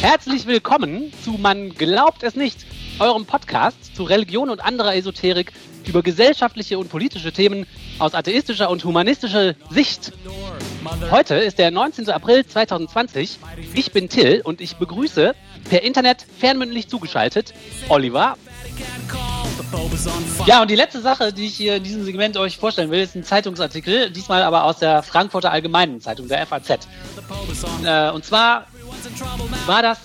Herzlich willkommen zu Man glaubt es nicht, eurem Podcast zu Religion und anderer Esoterik über gesellschaftliche und politische Themen aus atheistischer und humanistischer Sicht. Heute ist der 19. April 2020. Ich bin Till und ich begrüße per Internet fernmündlich zugeschaltet Oliver. Ja, und die letzte Sache, die ich hier in diesem Segment euch vorstellen will, ist ein Zeitungsartikel, diesmal aber aus der Frankfurter Allgemeinen Zeitung, der FAZ. Äh, und zwar war das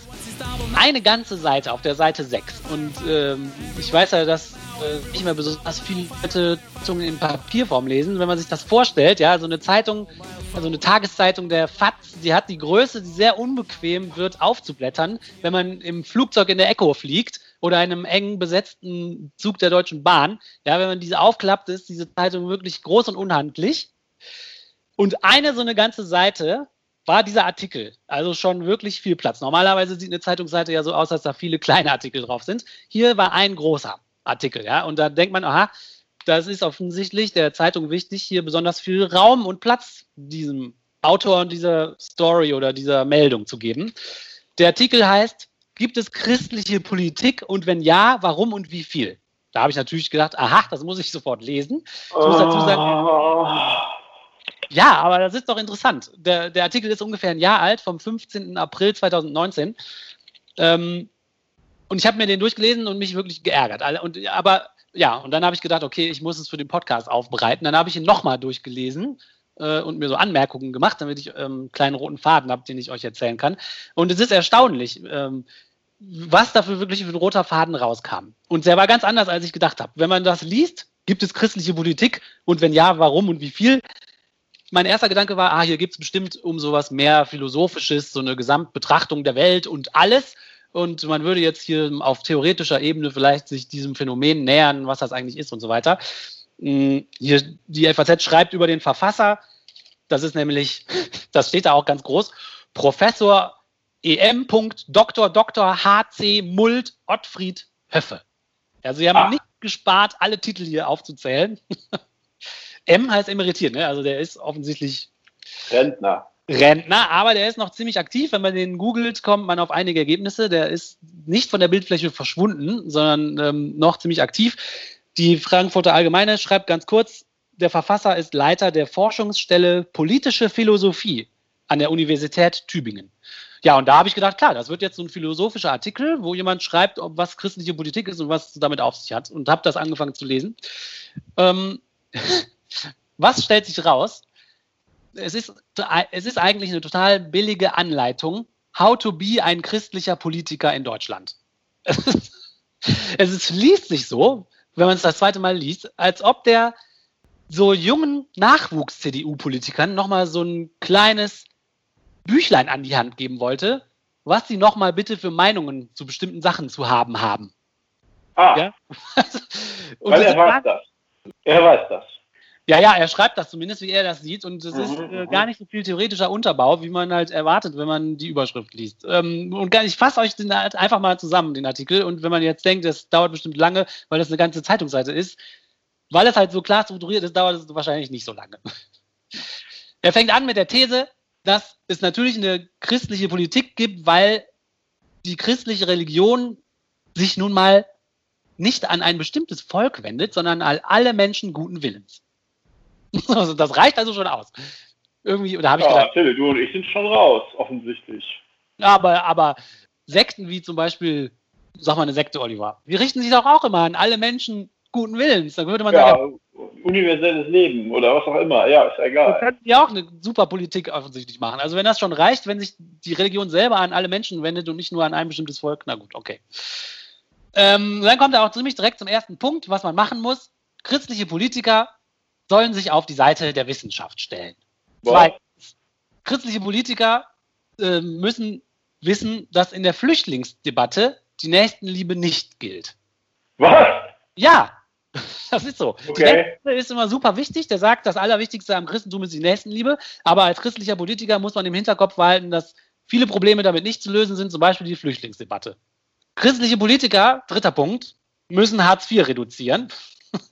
eine ganze Seite auf der Seite 6. Und ähm, ich weiß ja, dass äh, nicht mehr besonders viele Leute Zungen in Papierform lesen. Wenn man sich das vorstellt, ja, so eine Zeitung, also eine Tageszeitung der FAZ, die hat die Größe, die sehr unbequem wird, aufzublättern, wenn man im Flugzeug in der Echo fliegt oder in einem eng besetzten Zug der Deutschen Bahn. Ja, wenn man diese aufklappt, ist diese Zeitung wirklich groß und unhandlich. Und eine so eine ganze Seite war dieser Artikel. Also schon wirklich viel Platz. Normalerweise sieht eine Zeitungsseite ja so aus, dass da viele kleine Artikel drauf sind. Hier war ein großer Artikel, ja. Und da denkt man, aha, das ist offensichtlich der Zeitung wichtig, hier besonders viel Raum und Platz diesem Autor und dieser Story oder dieser Meldung zu geben. Der Artikel heißt, gibt es christliche Politik und wenn ja, warum und wie viel? Da habe ich natürlich gedacht, aha, das muss ich sofort lesen. Ich muss dazu sagen, oh. Ja, aber das ist doch interessant. Der, der Artikel ist ungefähr ein Jahr alt, vom 15. April 2019. Ähm, und ich habe mir den durchgelesen und mich wirklich geärgert. Und, aber ja, und dann habe ich gedacht, okay, ich muss es für den Podcast aufbereiten. Dann habe ich ihn nochmal durchgelesen äh, und mir so Anmerkungen gemacht, damit ich ähm, kleinen roten Faden habe, den ich euch erzählen kann. Und es ist erstaunlich, ähm, was dafür wirklich für ein roter Faden rauskam. Und der war ganz anders, als ich gedacht habe. Wenn man das liest, gibt es christliche Politik und wenn ja, warum und wie viel? Mein erster Gedanke war, ah, hier gibt es bestimmt um sowas mehr Philosophisches, so eine Gesamtbetrachtung der Welt und alles. Und man würde jetzt hier auf theoretischer Ebene vielleicht sich diesem Phänomen nähern, was das eigentlich ist und so weiter. Hm, hier, die FAZ schreibt über den Verfasser, das ist nämlich, das steht da auch ganz groß, Professor EM. Dr. Dr. HC Mult Ottfried Höffe. Also sie haben ah. nicht gespart, alle Titel hier aufzuzählen. M heißt emeritiert, ne? Also der ist offensichtlich Rentner. Rentner, aber der ist noch ziemlich aktiv. Wenn man den googelt, kommt man auf einige Ergebnisse. Der ist nicht von der Bildfläche verschwunden, sondern ähm, noch ziemlich aktiv. Die Frankfurter Allgemeine schreibt ganz kurz, der Verfasser ist Leiter der Forschungsstelle Politische Philosophie an der Universität Tübingen. Ja, und da habe ich gedacht, klar, das wird jetzt so ein philosophischer Artikel, wo jemand schreibt, was christliche Politik ist und was damit auf sich hat. Und habe das angefangen zu lesen. Ähm, was stellt sich raus? Es ist, es ist eigentlich eine total billige Anleitung, how to be ein christlicher Politiker in Deutschland. es ist, liest sich so, wenn man es das zweite Mal liest, als ob der so jungen Nachwuchs-CDU-Politikern nochmal so ein kleines Büchlein an die Hand geben wollte, was sie nochmal bitte für Meinungen zu bestimmten Sachen zu haben haben. Ah. Ja? Weil er weiß das. Er weiß das. Ja, ja, er schreibt das zumindest, wie er das sieht. Und es ist mhm, äh, mhm. gar nicht so viel theoretischer Unterbau, wie man halt erwartet, wenn man die Überschrift liest. Ähm, und ich fasse euch den halt einfach mal zusammen, den Artikel. Und wenn man jetzt denkt, das dauert bestimmt lange, weil das eine ganze Zeitungsseite ist, weil es halt so klar strukturiert ist, dauert es wahrscheinlich nicht so lange. er fängt an mit der These, dass es natürlich eine christliche Politik gibt, weil die christliche Religion sich nun mal nicht an ein bestimmtes Volk wendet, sondern an alle Menschen guten Willens. Also das reicht also schon aus. Irgendwie, da habe ich ja, gedacht. Philipp, du und ich sind schon raus, offensichtlich. Aber, aber Sekten wie zum Beispiel, sag mal eine Sekte, Oliver, die richten sich doch auch immer an alle Menschen guten Willens. Dann würde man ja, sagen, universelles Leben oder was auch immer, ja, ist egal. Das könnten ja auch eine super Politik offensichtlich machen. Also wenn das schon reicht, wenn sich die Religion selber an alle Menschen wendet und nicht nur an ein bestimmtes Volk, na gut, okay. Ähm, dann kommt er auch ziemlich direkt zum ersten Punkt, was man machen muss. Christliche Politiker sollen sich auf die Seite der Wissenschaft stellen. Wow. Zweitens, christliche Politiker äh, müssen wissen, dass in der Flüchtlingsdebatte die Nächstenliebe nicht gilt. Was? Ja, das ist so. Okay. Die ist immer super wichtig. Der sagt, das Allerwichtigste am Christentum ist die Nächstenliebe. Aber als christlicher Politiker muss man im Hinterkopf behalten, dass viele Probleme damit nicht zu lösen sind, zum Beispiel die Flüchtlingsdebatte. Christliche Politiker, dritter Punkt, müssen Hartz IV reduzieren.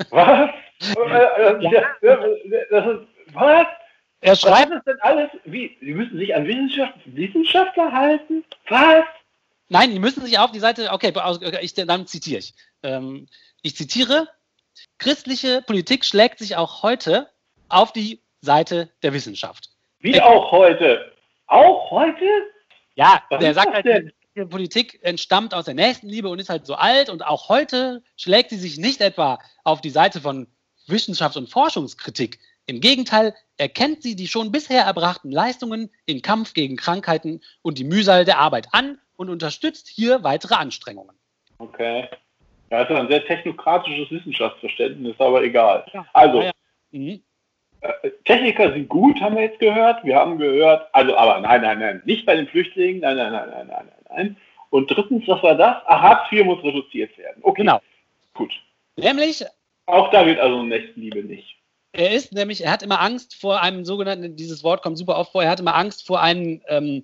Was? Ja. das ist, was? Er schreibt. Ist denn alles? Wie? Sie müssen sich an Wissenschaft, Wissenschaftler halten? Was? Nein, die müssen sich auf die Seite, okay, ich, dann zitiere ich. Ähm, ich zitiere, christliche Politik schlägt sich auch heute auf die Seite der Wissenschaft. Wie der, auch heute? Auch heute? Ja, Was der sagt halt, denn? die Politik entstammt aus der Nächstenliebe und ist halt so alt und auch heute schlägt sie sich nicht etwa auf die Seite von Wissenschafts- und Forschungskritik. Im Gegenteil erkennt sie die schon bisher erbrachten Leistungen im Kampf gegen Krankheiten und die Mühsal der Arbeit an und unterstützt hier weitere Anstrengungen. Okay. Ja, das ist ein sehr technokratisches Wissenschaftsverständnis, aber egal. Ja, also, ja. mhm. Äh, Techniker sind gut, haben wir jetzt gehört. Wir haben gehört, also, aber nein, nein, nein, nicht bei den Flüchtlingen, nein, nein, nein, nein, nein, nein, nein. Und drittens, was war das? Ah, Hartz IV muss reduziert werden. Okay. Genau. Gut. Nämlich. Auch da wird also Nächstenliebe nicht. Er ist nämlich, er hat immer Angst vor einem sogenannten, dieses Wort kommt super oft vor, er hat immer Angst vor einem ähm,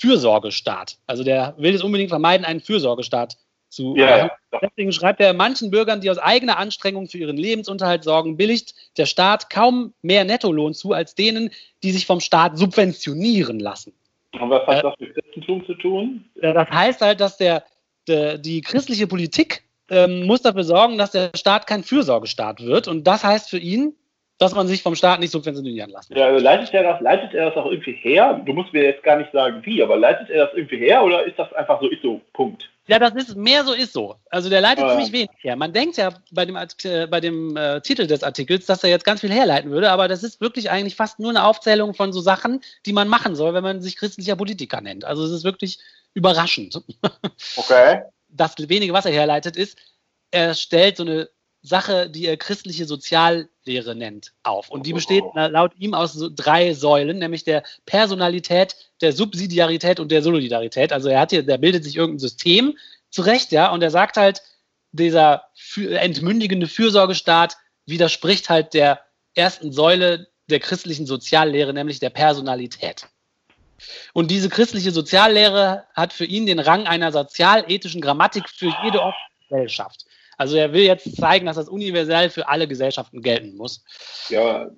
Fürsorgestaat. Also der will es unbedingt vermeiden, einen Fürsorgestaat zu ja. Ja. Deswegen schreibt er, manchen Bürgern, die aus eigener Anstrengung für ihren Lebensunterhalt sorgen, billigt der Staat kaum mehr Nettolohn zu als denen, die sich vom Staat subventionieren lassen. Und was hat das mit Christentum zu tun? Das heißt halt, dass der, der die christliche Politik ähm, muss dafür sorgen, dass der Staat kein Fürsorgestaat wird. Und das heißt für ihn, dass man sich vom Staat nicht subventionieren lassen. Ja, also leitet er das, leitet er das auch irgendwie her? Du musst mir jetzt gar nicht sagen, wie, aber leitet er das irgendwie her oder ist das einfach so, ist so, Punkt? Ja, das ist mehr so ist so. Also der leitet ziemlich äh. wenig her. Man denkt ja bei dem, äh, bei dem äh, Titel des Artikels, dass er jetzt ganz viel herleiten würde, aber das ist wirklich eigentlich fast nur eine Aufzählung von so Sachen, die man machen soll, wenn man sich christlicher Politiker nennt. Also es ist wirklich überraschend. Okay. Das wenige, was er herleitet, ist, er stellt so eine Sache, die er christliche Soziallehre nennt, auf. Und die besteht laut ihm aus so drei Säulen, nämlich der Personalität, der Subsidiarität und der Solidarität. Also er hat hier, der bildet sich irgendein System zurecht, ja, und er sagt halt, dieser entmündigende Fürsorgestaat widerspricht halt der ersten Säule der christlichen Soziallehre, nämlich der Personalität. Und diese christliche Soziallehre hat für ihn den Rang einer sozialethischen Grammatik für jede Gesellschaft. Also er will jetzt zeigen, dass das universell für alle Gesellschaften gelten muss. Ja,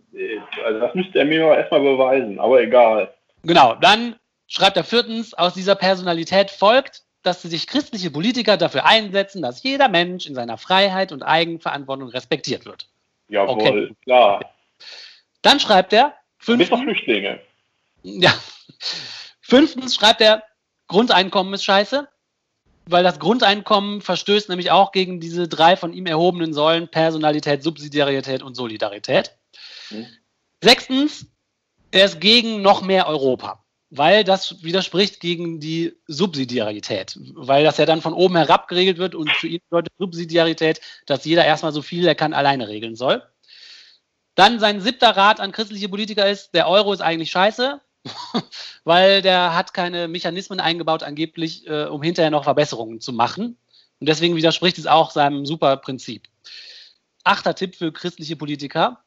also das müsste er mir erstmal beweisen, aber egal. Genau, dann schreibt er viertens, aus dieser Personalität folgt, dass sich christliche Politiker dafür einsetzen, dass jeder Mensch in seiner Freiheit und Eigenverantwortung respektiert wird. Jawohl, okay. klar. Dann schreibt er, fünftens, Flüchtlinge. Ja. Fünftens schreibt er, Grundeinkommen ist scheiße weil das Grundeinkommen verstößt nämlich auch gegen diese drei von ihm erhobenen Säulen Personalität, Subsidiarität und Solidarität. Mhm. Sechstens, er ist gegen noch mehr Europa, weil das widerspricht gegen die Subsidiarität, weil das ja dann von oben herab geregelt wird und für ihn bedeutet Subsidiarität, dass jeder erstmal so viel er kann alleine regeln soll. Dann sein siebter Rat an christliche Politiker ist, der Euro ist eigentlich scheiße, weil der hat keine Mechanismen eingebaut, angeblich, äh, um hinterher noch Verbesserungen zu machen. Und deswegen widerspricht es auch seinem super Prinzip. Achter Tipp für christliche Politiker.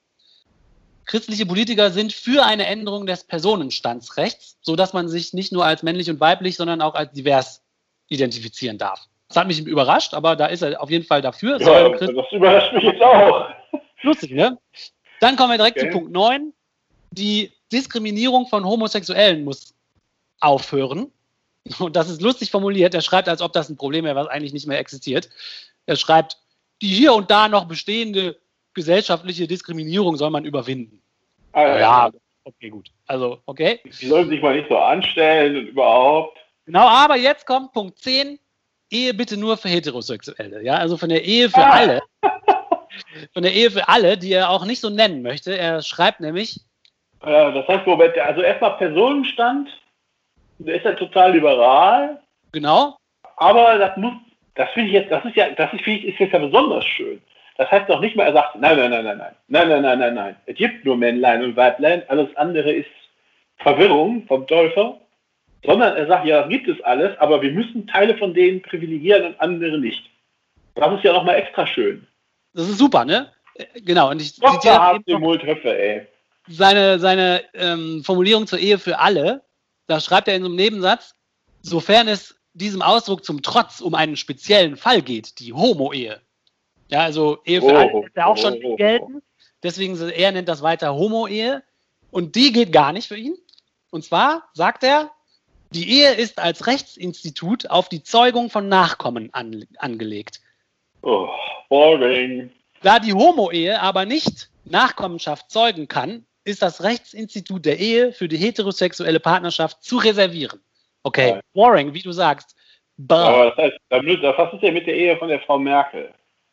Christliche Politiker sind für eine Änderung des Personenstandsrechts, sodass man sich nicht nur als männlich und weiblich, sondern auch als divers identifizieren darf. Das hat mich überrascht, aber da ist er auf jeden Fall dafür. Ja, das überrascht mich jetzt auch. Lustig, ne? Dann kommen wir direkt okay. zu Punkt 9. Die Diskriminierung von Homosexuellen muss aufhören. Und das ist lustig formuliert. Er schreibt, als ob das ein Problem wäre, was eigentlich nicht mehr existiert. Er schreibt, die hier und da noch bestehende gesellschaftliche Diskriminierung soll man überwinden. Ah, ja, ja, okay, gut. Also, okay. Die sollen sich mal nicht so anstellen und überhaupt. Genau, aber jetzt kommt Punkt 10. Ehe bitte nur für Heterosexuelle. Ja, also von der Ehe für ah. alle. Von der Ehe für alle, die er auch nicht so nennen möchte. Er schreibt nämlich, äh, das heißt, Robert, also erstmal Personenstand, der ist ja total liberal. Genau. Aber das muss, das finde ich jetzt, das ist ja, das ist, ich, ist jetzt ja besonders schön. Das heißt doch nicht mal, er sagt, nein, nein, nein, nein, nein, nein, nein, nein, nein, nein. Es gibt nur Männlein und Weiblein, alles andere ist Verwirrung vom Täufer. Sondern er sagt, ja, das gibt es alles, aber wir müssen Teile von denen privilegieren und andere nicht. Das ist ja nochmal extra schön. Das ist super, ne? Äh, genau, und ich Gott zitiere den Multhöfe, ey seine, seine ähm, Formulierung zur Ehe für alle, da schreibt er in so einem Nebensatz, sofern es diesem Ausdruck zum Trotz um einen speziellen Fall geht, die Homo-Ehe. Ja, also Ehe für oh, alle ist ja auch schon oh, gelten. Deswegen er nennt das weiter Homo-Ehe. Und die geht gar nicht für ihn. Und zwar sagt er, Die Ehe ist als Rechtsinstitut auf die Zeugung von Nachkommen an, angelegt. Oh, boring. Da die Homo-Ehe aber nicht Nachkommenschaft zeugen kann, ist das Rechtsinstitut der Ehe für die heterosexuelle Partnerschaft zu reservieren. Okay, Nein. boring, wie du sagst. Bah. Aber das heißt, da blöd- was ist denn mit der Ehe von der Frau Merkel?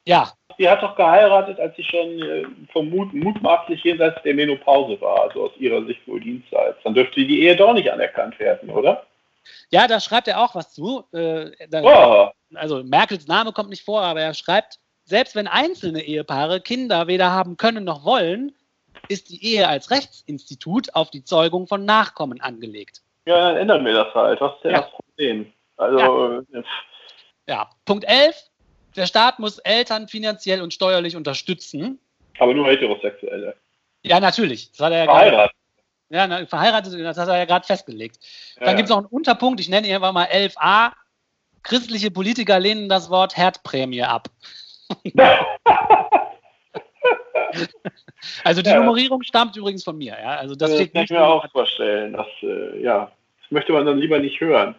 Ja, Die hat doch geheiratet, als sie schon äh, vermut, mutmaßlich jenseits der Menopause war, also aus ihrer Sicht wohl Dienstseits. Dann dürfte die Ehe doch nicht anerkannt werden, oder? ja, da schreibt er auch was zu. Äh, da, Oh, Also Merkels Name kommt nicht vor, aber er schreibt, selbst wenn einzelne Ehepaare Kinder weder haben können noch wollen, ist die Ehe als Rechtsinstitut auf die Zeugung von Nachkommen angelegt. ja, dann ändern wir das halt. Was ist denn Ja. das Problem? Also, äh, Ja, Punkt 11. Der Staat muss Eltern finanziell und steuerlich unterstützen. aber nur Heterosexuelle. Ja, natürlich. Das hat er ja Verheiratet. ja, na, verheiratet, das hat er ja gerade festgelegt. Ja, Dann gibt es noch einen Unterpunkt, ich nenne ihn einfach mal 11a. Christliche Politiker lehnen das Wort Herdprämie ab. Also die Ja. Nummerierung stammt übrigens von mir. Ja? Also das das steht kann nicht ich mir auch vorstellen. Das, äh, ja, das möchte man dann lieber nicht hören.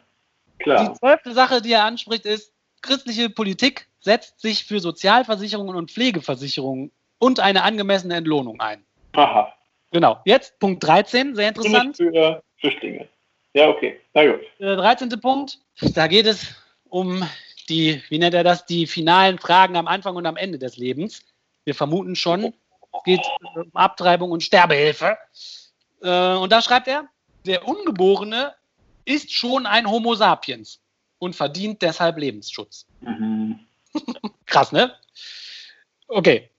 Die Klar. zwölfte Sache, die er anspricht, ist, christliche Politik setzt sich für Sozialversicherungen und Pflegeversicherungen und eine angemessene Entlohnung ein. Aha. Genau. Jetzt Punkt 13, sehr interessant. Für Flüchtlinge. Ja, okay. Na gut. Äh, 13. Punkt, da geht es um die, wie nennt er das, die finalen Fragen am Anfang und am Ende des Lebens. Wir vermuten schon, es geht äh, um Abtreibung und Sterbehilfe. Äh, und da schreibt er, der Ungeborene ist schon ein Homo sapiens und verdient deshalb Lebensschutz. Mhm. Krass, ne? Okay.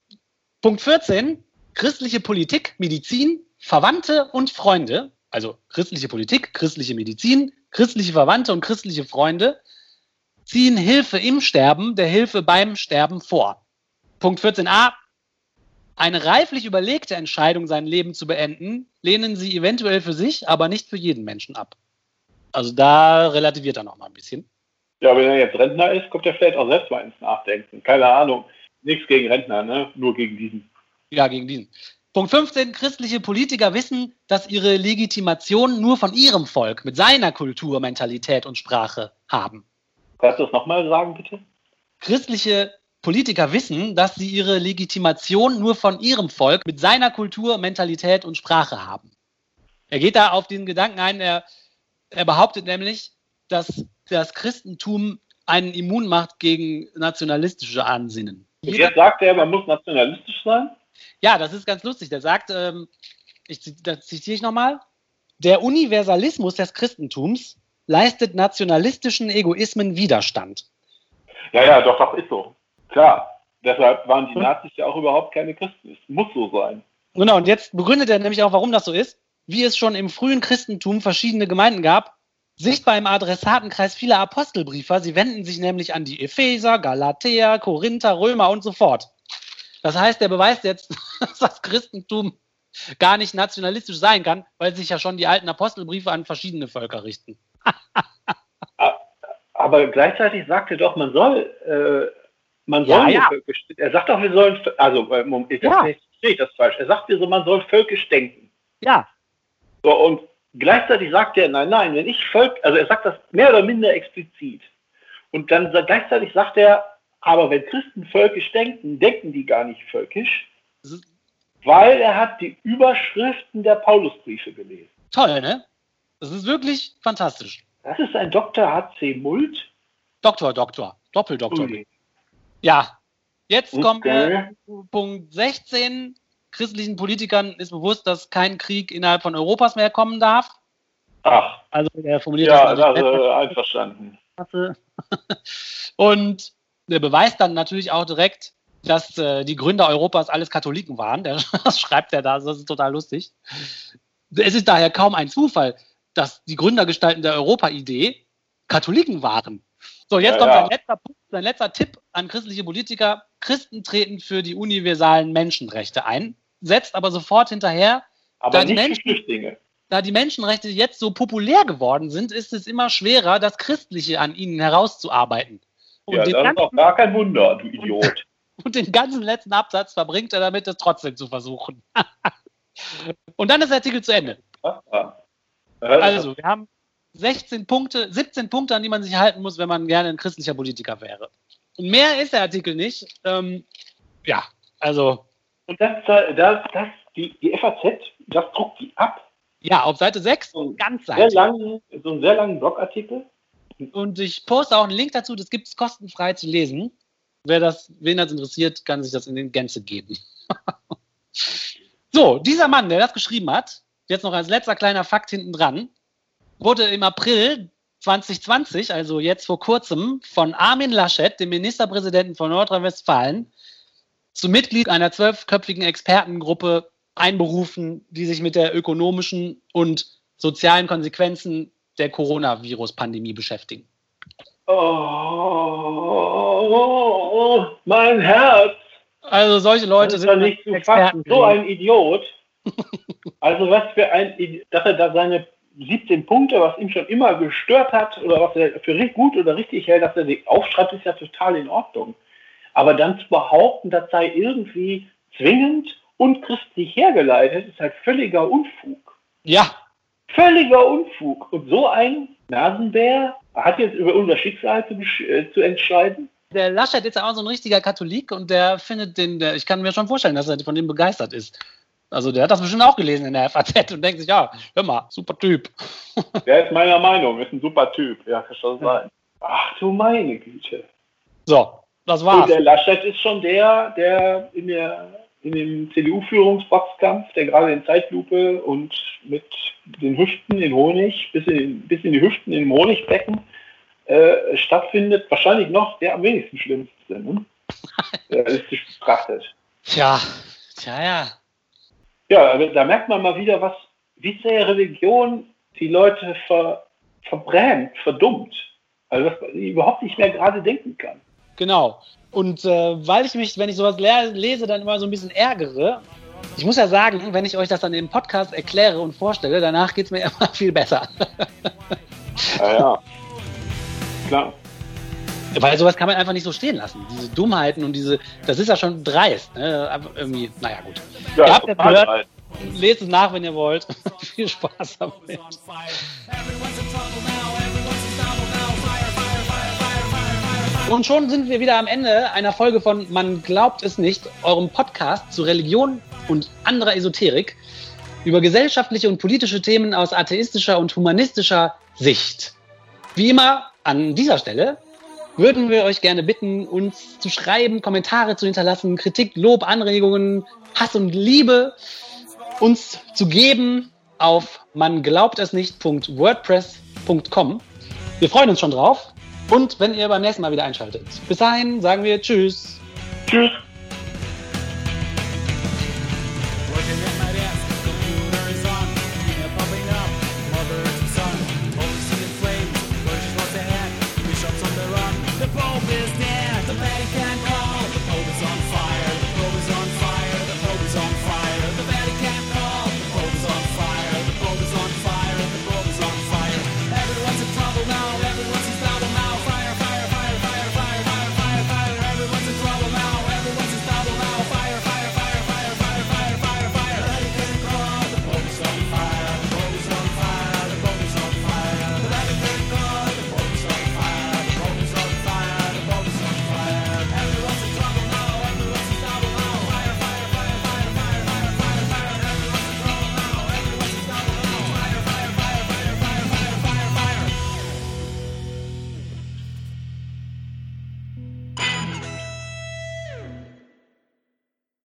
Punkt 14. Christliche Politik, Medizin, Verwandte und Freunde. Also christliche Politik, christliche Medizin, christliche Verwandte und christliche Freunde ziehen Hilfe im Sterben der Hilfe beim Sterben vor. Punkt 14a. Eine reiflich überlegte Entscheidung, sein Leben zu beenden, lehnen sie eventuell für sich, aber nicht für jeden Menschen ab. Also da relativiert er noch mal ein bisschen. Ja, wenn er jetzt Rentner ist, kommt er vielleicht auch selbst mal ins Nachdenken. Keine Ahnung. Nichts gegen Rentner, ne? Nur gegen diesen. Ja, gegen diesen. Punkt 15. Christliche Politiker wissen, dass ihre Legitimation nur von ihrem Volk mit seiner Kultur, Mentalität und Sprache haben. Kannst du das nochmal sagen, bitte? Christliche Politiker wissen, dass sie ihre Legitimation nur von ihrem Volk mit seiner Kultur, Mentalität und Sprache haben. Er geht da auf den Gedanken ein, er, er behauptet nämlich, dass das Christentum einen immun macht gegen nationalistische Ansinnen. Jetzt sagt er, man muss nationalistisch sein? Ja, das ist ganz lustig. Der sagt, ähm, ich, das zitiere ich nochmal, der Universalismus des Christentums leistet nationalistischen Egoismen Widerstand. Ja, ja, doch, doch, ist so. Klar. Deshalb waren die Nazis ja auch überhaupt keine Christen. Es muss so sein. Genau, und jetzt begründet er nämlich auch, warum das so ist. Wie es schon im frühen Christentum verschiedene Gemeinden gab, sichtbar im Adressatenkreis vieler Apostelbriefer. Sie wenden sich nämlich an die Epheser, Galatäer, Korinther, Römer und so fort. Das heißt, er beweist jetzt, dass das Christentum gar nicht nationalistisch sein kann, weil sich ja schon die alten Apostelbriefe an verschiedene Völker richten. Aber gleichzeitig sagt er doch, man soll, äh, man soll, Ja, ja. völkisch, er sagt doch, wir sollen, also, äh, Moment, ich, Ja. verstehe ich das falsch. Er sagt mir so, man soll völkisch denken. Ja, So, und gleichzeitig sagt er, nein, nein, wenn ich Volk, also er sagt das mehr oder minder explizit. Und dann gleichzeitig sagt er, aber wenn Christen völkisch denken, denken die gar nicht völkisch, weil er hat die Überschriften der Paulusbriefe gelesen. toll, ne? Das ist wirklich fantastisch. Das ist ein Dr. H.C. Mult. Doktor, Doktor, Doppeldoktor. Ui. Ja, jetzt kommen wir Okay. zu Punkt 16. Christlichen Politikern ist bewusst, dass kein Krieg innerhalb von Europas mehr kommen darf. Ach, Also er formuliert ja, das das, mal äh, einverstanden. Und der beweist dann natürlich auch direkt, dass äh, die Gründer Europas alles Katholiken waren. Der, das schreibt er da, das ist total lustig. Es ist daher kaum ein Zufall, dass die Gründergestalten der Europa-Idee Katholiken waren. So, jetzt Ja, kommt ja. sein letzter Punkt, sein letzter Tipp an christliche Politiker. Christen treten für die universalen Menschenrechte ein, setzt aber sofort hinterher, Aber Da die nicht für Menschen- Flüchtlinge. da die Menschenrechte jetzt so populär geworden sind, ist es immer schwerer, das Christliche an ihnen herauszuarbeiten. Und, Ja, das ist ganzen, doch gar kein Wunder, du Idiot. und den ganzen letzten Absatz verbringt er damit, es trotzdem zu versuchen. und dann ist der Artikel zu Ende. Ah, ah. Also, wir haben 16 Punkte, 17 Punkte, an die man sich halten muss, wenn man gerne ein christlicher Politiker wäre. Und mehr ist der Artikel nicht. Ähm, ja, also. Und das, das, das die, die FAZ, das druckt die ab. Ja, auf Seite 6, so ganz sehr lang, so einen sehr langen Blogartikel. Und ich poste auch einen Link dazu, das gibt es kostenfrei zu lesen. Wer das, wen das interessiert, kann sich das in den Gänze geben. so, dieser Mann, der das geschrieben hat, jetzt noch als letzter kleiner Fakt hinten dran, wurde im April 2020, also jetzt vor kurzem, von Armin Laschet, dem Ministerpräsidenten von Nordrhein-Westfalen, zum Mitglied einer zwölfköpfigen Expertengruppe einberufen, die sich mit der ökonomischen und sozialen Konsequenzen der Coronavirus-Pandemie beschäftigen. Oh, mein Herz. Also solche Leute sind nicht zu fassen. So ein Idiot. also was für ein, dass er da seine 17 Punkte, was ihm schon immer gestört hat oder was er für gut oder richtig hält, dass er die aufschreibt, ist ja total in Ordnung. Aber dann zu behaupten, das sei irgendwie zwingend und christlich hergeleitet, ist halt völliger Unfug. Ja. Völliger Unfug. Und so ein Nasenbär hat jetzt über unser Schicksal zu, äh, zu entscheiden. Der Laschet ist ja auch so ein richtiger Katholik und der findet den, der, ich kann mir schon vorstellen, dass er von dem begeistert ist. Also der hat das bestimmt auch gelesen in der FAZ und denkt sich, ja, hör mal, super Typ. Der ist meiner Meinung, ist ein super Typ. Ja, kann schon sein. Ach du meine Güte. So, das war's. Und der Laschet ist schon der, der in, der, in dem CDU-Führungsboxkampf, der gerade in Zeitlupe und mit den Hüften in Honig, bis in, bis in die Hüften in Honigbecken äh, stattfindet, wahrscheinlich noch der am wenigsten schlimmste, ne? realistisch betrachtet. Tja, tja, ja. Ja, da merkt man mal wieder, was, wie sehr Religion die Leute ver, verbrämt, verdummt. Also, dass man überhaupt nicht mehr gerade denken kann. Genau. Und äh, weil ich mich, wenn ich sowas lese, dann immer so ein bisschen ärgere. Ich muss ja sagen, wenn ich euch das dann im Podcast erkläre und vorstelle, danach geht es mir immer viel besser. ja, ja. Klar. Weil sowas kann man einfach nicht so stehen lassen. Diese Dummheiten und diese, das ist ja schon dreist. Ne? Aber irgendwie, naja, gut. Ja, ihr habt jetzt gehört, dreist. lest es nach, wenn ihr wollt. Viel Spaß damit. Und schon sind wir wieder am Ende einer Folge von Man glaubt es nicht, eurem Podcast zu Religion und anderer Esoterik über gesellschaftliche und politische Themen aus atheistischer und humanistischer Sicht. Wie immer an dieser Stelle würden wir euch gerne bitten, uns zu schreiben, Kommentare zu hinterlassen, Kritik, Lob, Anregungen, Hass und Liebe uns zu geben auf man glaubt es nicht.wordpress.com. Wir freuen uns schon drauf und wenn ihr beim nächsten Mal wieder einschaltet. Bis dahin sagen wir Tschüss. Tschüss.